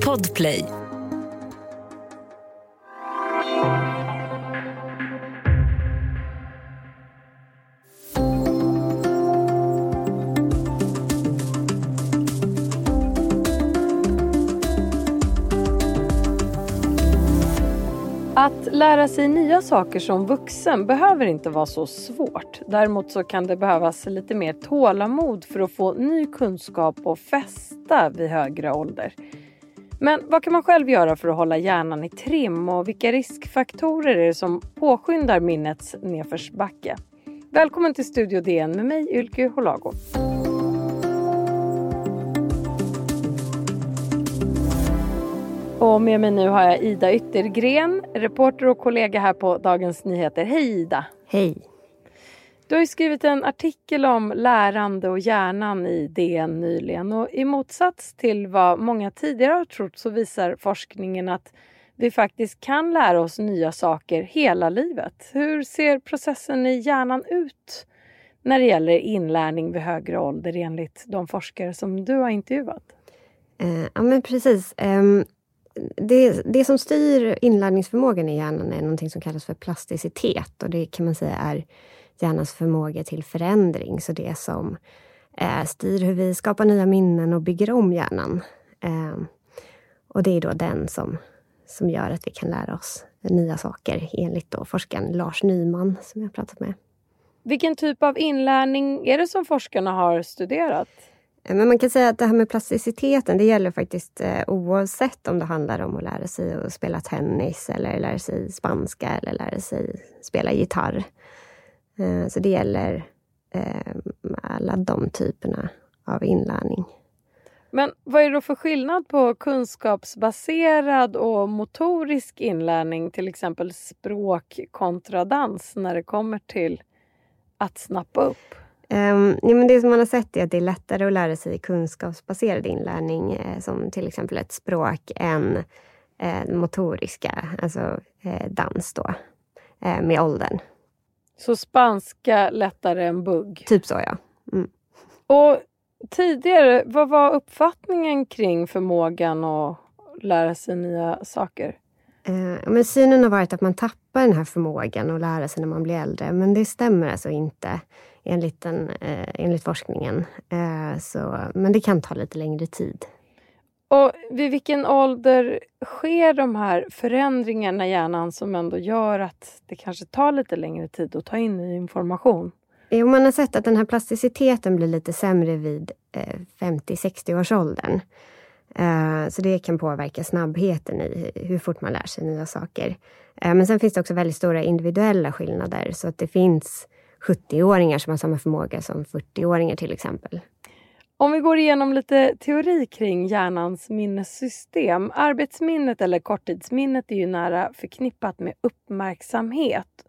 Podplay. Lära sig nya saker som vuxen behöver inte vara så svårt. Däremot så kan det behövas lite mer tålamod för att få ny kunskap och fästa vid högre ålder. Men vad kan man själv göra för att hålla hjärnan i trim och vilka riskfaktorer är det som påskyndar minnets nedförsbacke? Välkommen till Studio DN med mig Ylke Holago. Och med mig nu har jag Ida Yttergren, reporter och kollega här på Dagens Nyheter. Hej Ida! Hej! Du har skrivit en artikel om lärande och hjärnan i DN nyligen och i motsats till vad många tidigare har trott så visar forskningen att vi faktiskt kan lära oss nya saker hela livet. Hur ser processen i hjärnan ut när det gäller inlärning vid högre ålder enligt de forskare som du har intervjuat? Eh, ja men precis. Um det, det som styr inlärningsförmågan i hjärnan är någonting som kallas för plasticitet och det kan man säga är hjärnans förmåga till förändring. Så det som eh, styr hur vi skapar nya minnen och bygger om hjärnan. Eh, och det är då den som, som gör att vi kan lära oss nya saker enligt då forskaren Lars Nyman som jag pratat med. Vilken typ av inlärning är det som forskarna har studerat? Eh, men man kan säga att det här med plasticiteten, det gäller faktiskt eh, oavsett om det handlar om att lära sig att spela tennis eller lära sig spanska eller lära sig spela gitarr. Eh, så det gäller eh, alla de typerna av inlärning. Men vad är det då för skillnad på kunskapsbaserad och motorisk inlärning, till exempel språk kontra dans, när det kommer till att snappa upp? Um, ja, men det som man har sett är att det är lättare att lära sig kunskapsbaserad inlärning, eh, som till exempel ett språk, än eh, motoriska, alltså eh, dans då, eh, med åldern. Så spanska lättare än bugg? Typ så, ja. Mm. Och tidigare, vad var uppfattningen kring förmågan att lära sig nya saker? Eh, men synen har varit att man tappar den här förmågan att lära sig när man blir äldre, men det stämmer alltså inte enligt, den, eh, enligt forskningen. Eh, så, men det kan ta lite längre tid. Och vid vilken ålder sker de här förändringarna i hjärnan som ändå gör att det kanske tar lite längre tid att ta in ny information? Jo, man har sett att den här plasticiteten blir lite sämre vid eh, 50-60 års åldern. Eh, så det kan påverka snabbheten i hur fort man lär sig nya saker. Eh, men sen finns det också väldigt stora individuella skillnader så att det finns 70-åringar som har samma förmåga som 40-åringar till exempel. Om vi går igenom lite teori kring hjärnans minnessystem. Arbetsminnet eller korttidsminnet är ju nära förknippat med uppmärksamhet.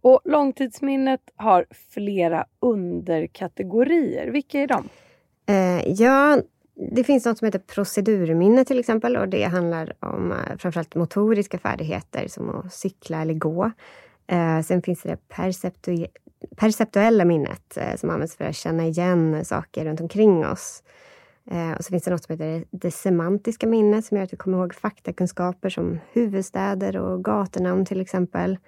Och långtidsminnet har flera underkategorier. Vilka är de? Eh, ja, det finns något som heter procedurminne till exempel och det handlar om eh, framförallt motoriska färdigheter som att cykla eller gå. Eh, sen finns det perceptu perceptuella minnet eh, som används för att känna igen saker runt omkring oss. Eh, och så finns det något som heter det semantiska minnet som gör att vi kommer ihåg faktakunskaper som huvudstäder och gatunamn till exempel.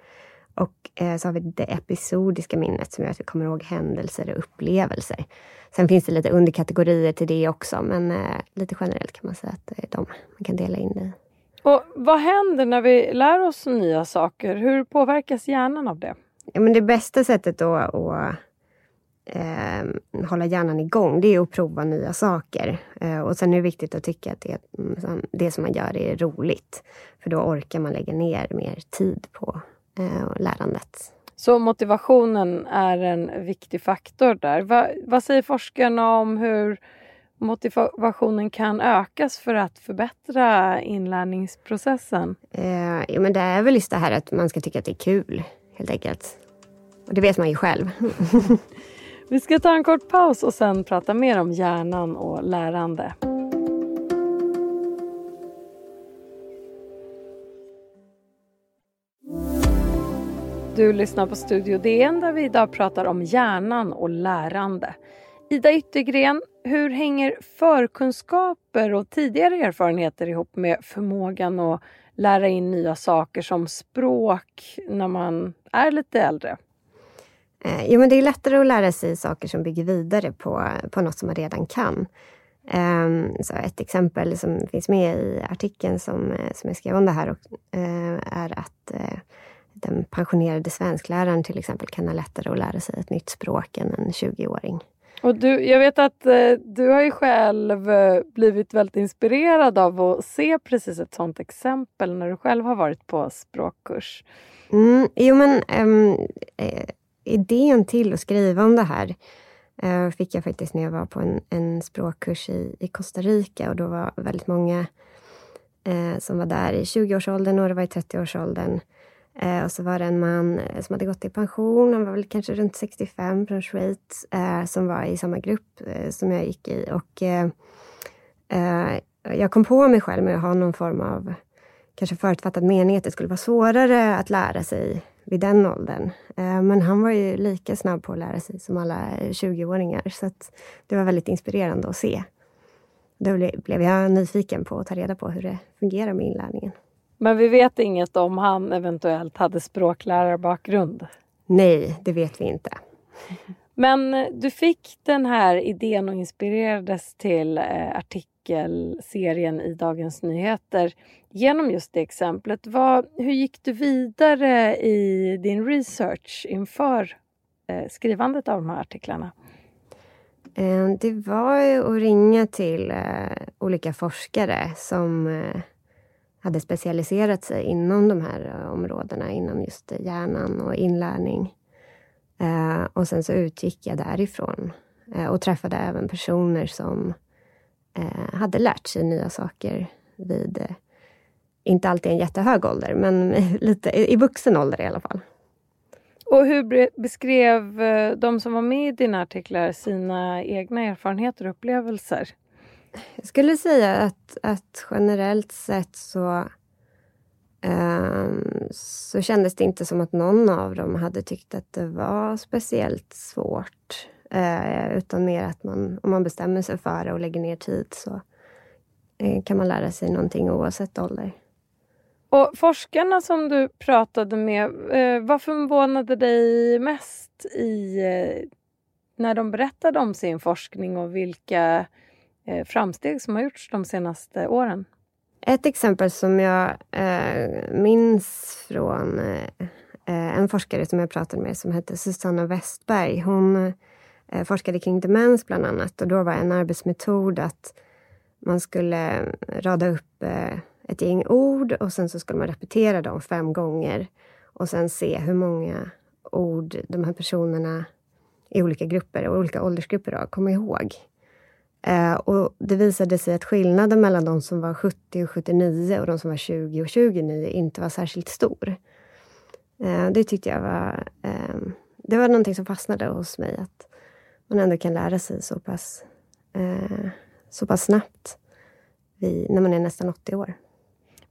Och eh, så har vi det episodiska minnet som gör att vi kommer ihåg händelser och upplevelser. Sen finns det lite underkategorier till det också men eh, lite generellt kan man säga att det är de man kan dela in det i. Och vad händer när vi lär oss nya saker? Hur påverkas hjärnan av det? Ja, men det bästa sättet då att eh, hålla hjärnan igång, det är att prova nya saker. Eh, och sen är det viktigt att tycka att det, mm, det som man gör är roligt. För då orkar man lägga ner mer tid på eh, lärandet. Så motivationen är en viktig faktor där. Va, vad säger forskarna om hur motivationen kan ökas för att förbättra inlärningsprocessen? Eh, ja, men det är väl just det här att man ska tycka att det är kul helt enkelt. Och det vet man ju själv. Vi ska ta en kort paus och sen prata mer om hjärnan och lärande. Du lyssnar på Studio DN där vi idag pratar om hjärnan och lärande. Ida Yttergren, hur hänger förkunskaper och tidigare erfarenheter ihop med förmågan att lära in nya saker som språk när man är lite äldre? Eh, jo, men det är lättare att lära sig saker som bygger vidare på, på något som man redan kan. Ehm, så ett exempel som finns med i artikeln som, eh, som jag skrev om det här och, eh, är att den pensionerade svenskläraren till exempel kan ha lättare att lära sig ett nytt språk än en 20-åring. Och du, jag vet att eh, du har ju själv eh, blivit väldigt inspirerad av att se precis ett sånt exempel när du själv har varit på språkkurs. Mm, jo men um, idén till att skriva om det här eh, fick jag faktiskt när jag var på en, en språkkurs i, i Costa Rica och då var väldigt många som var där i 20-årsåldern, några var i 30-årsåldern. Eh, och så var det en man eh, som hade gått i pension, han var väl kanske runt 65 från Schweiz, eh, som var i samma grupp eh, som jag gick i. Och eh, eh, jag kom på mig själv med att ha någon form av kanske förutfattad mening att det skulle vara svårare att lära sig vid den åldern. Eh, men han var ju lika snabb på att lära sig som alla 20-åringar. Så det var väldigt inspirerande att se. Då blev jag nyfiken på att ta reda på hur det fungerar med inlärningen. Men vi vet inget om han eventuellt hade språklärarbakgrund? Nej, det vet vi inte. Men eh, du fick den här idén och inspirerades till eh, artikelserien i Dagens Nyheter genom just det exemplet. Vad, hur gick du vidare i din research inför eh, skrivandet av de här artiklarna? Det var att ringa till olika forskare som hade specialiserat sig inom de här eh, områdena, inom just eh, hjärnan och inlärning. Eh, och sen så utgick jag därifrån eh, och träffade även personer som eh, hade lärt sig nya saker vid, eh, inte alltid en jättehög ålder, men lite i vuxen ålder i alla fall. Och hur beskrev eh, de som var med i dina artiklar sina egna erfarenheter och upplevelser? Jag skulle säga att, att generellt sett så Ehm, så kändes det inte som att någon av dem hade tyckt att det var speciellt svårt. Eh, utan mer att man, om man bestämmer sig för det och lägger ner tid så eh, kan man lära sig någonting oavsett ålder. Och forskarna som du pratade med, eh, vad förvånade dig mest i eh, när de berättade om sin forskning och vilka Eh, framsteg som har gjorts de senaste åren? Ett exempel som jag eh, minns från eh, eh, en forskare som jag pratade med som hette Susanna Westberg. Hon eh, forskade kring demens bland annat och då var en arbetsmetod att man skulle rada upp eh, ett gäng ord och sen så skulle man repetera dem fem gånger och sen se hur många ord de här personerna i olika grupper och olika åldersgrupper då, kommer ihåg. Eh, och det visade sig att skillnaden mellan de som var 70 och 79 och de som var 20 och 29 inte var särskilt stor. Eh, det tyckte jag var... Eh, det var någonting som fastnade hos mig. Att man ändå kan lära sig så pass, eh, så pass snabbt vid, när man är nästan 80 år.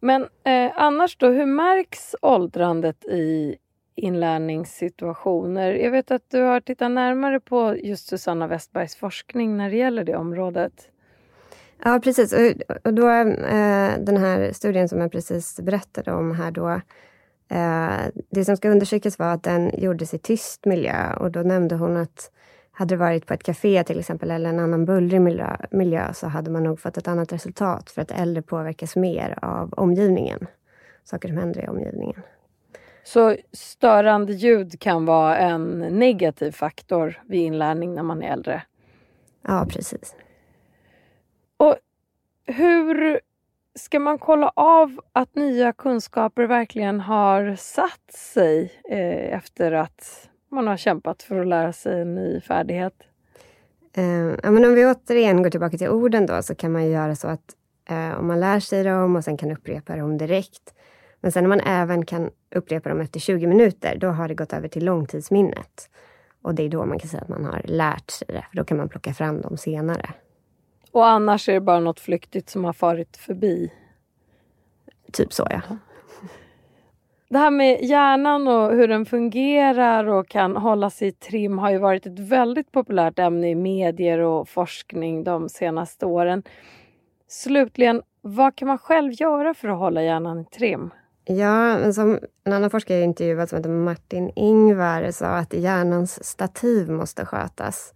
Men eh, annars då, hur märks åldrandet i inlärningssituationer. Jag vet att du har tittat närmare på just Susanna Westbergs forskning när det gäller det området. Ja, precis. Och då, eh, den här studien som jag precis berättade om här då. Eh, det som ska undersökas var att den gjordes i tyst miljö och då nämnde hon att hade det varit på ett café till exempel eller en annan bullrig miljö, miljö så hade man nog fått ett annat resultat för att äldre påverkas mer av omgivningen. Saker som händer i omgivningen. Så störande ljud kan vara en negativ faktor vid inlärning när man är äldre? Ja, precis. Och hur ska man kolla av att nya kunskaper verkligen har satt sig eh, efter att man har kämpat för att lära sig en ny färdighet? Ja, men om vi återigen går tillbaka till orden då så kan man göra så att uh, om man lär sig dem och sen kan upprepa dem direkt men sen när man även kan upprepa dem efter 20 minuter, då har det gått över till långtidsminnet. Och det är då man kan säga att man har lärt sig det, för då kan man plocka fram dem senare. Och annars är det bara något flyktigt som har farit förbi? Typ så, ja. Det här med hjärnan och hur den fungerar och kan hållas i trim har ju varit ett väldigt populärt ämne i medier och forskning de senaste åren. Slutligen, vad kan man själv göra för att hålla hjärnan i trim? Ja, som en annan forskare jag intervjuat som heter Martin Ingvar sa att hjärnans stativ måste skötas.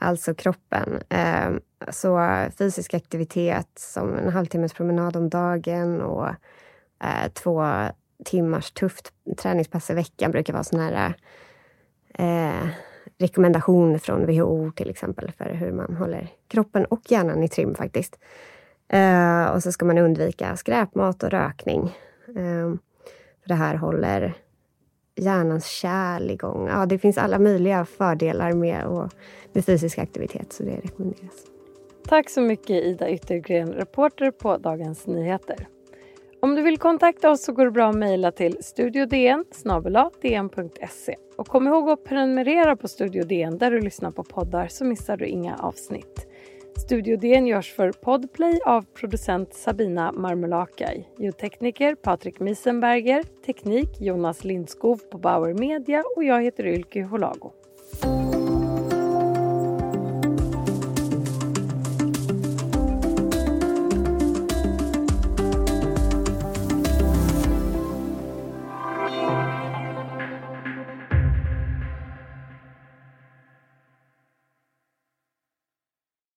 Alltså kroppen. Ehm, så fysisk aktivitet som en halvtimmes promenad om dagen och eh, två timmars tufft träningspass i veckan brukar vara sån här eh, rekommendation från WHO till exempel för hur man håller kroppen och hjärnan i trim faktiskt. Eh, och så ska man undvika skräpmat och rökning. Ehm, för det här håller hjärnans kärl igång. Ja, det finns alla möjliga fördelar med, och, med fysisk aktivitet, så det rekommenderas. Tack så mycket Ida Yttergren, reporter på Dagens Nyheter. Om du vill kontakta oss så går det bra att mejla till studiodn dn.se. Och kom ihåg att prenumerera på Studio DN där du lyssnar på poddar så missar du inga avsnitt. Studio DN görs för Podplay av producent Sabina Marmulakai, ljudtekniker Patrik Miesenberger, teknik Jonas Lindskov på Bauer Media och jag heter Ylke Holago.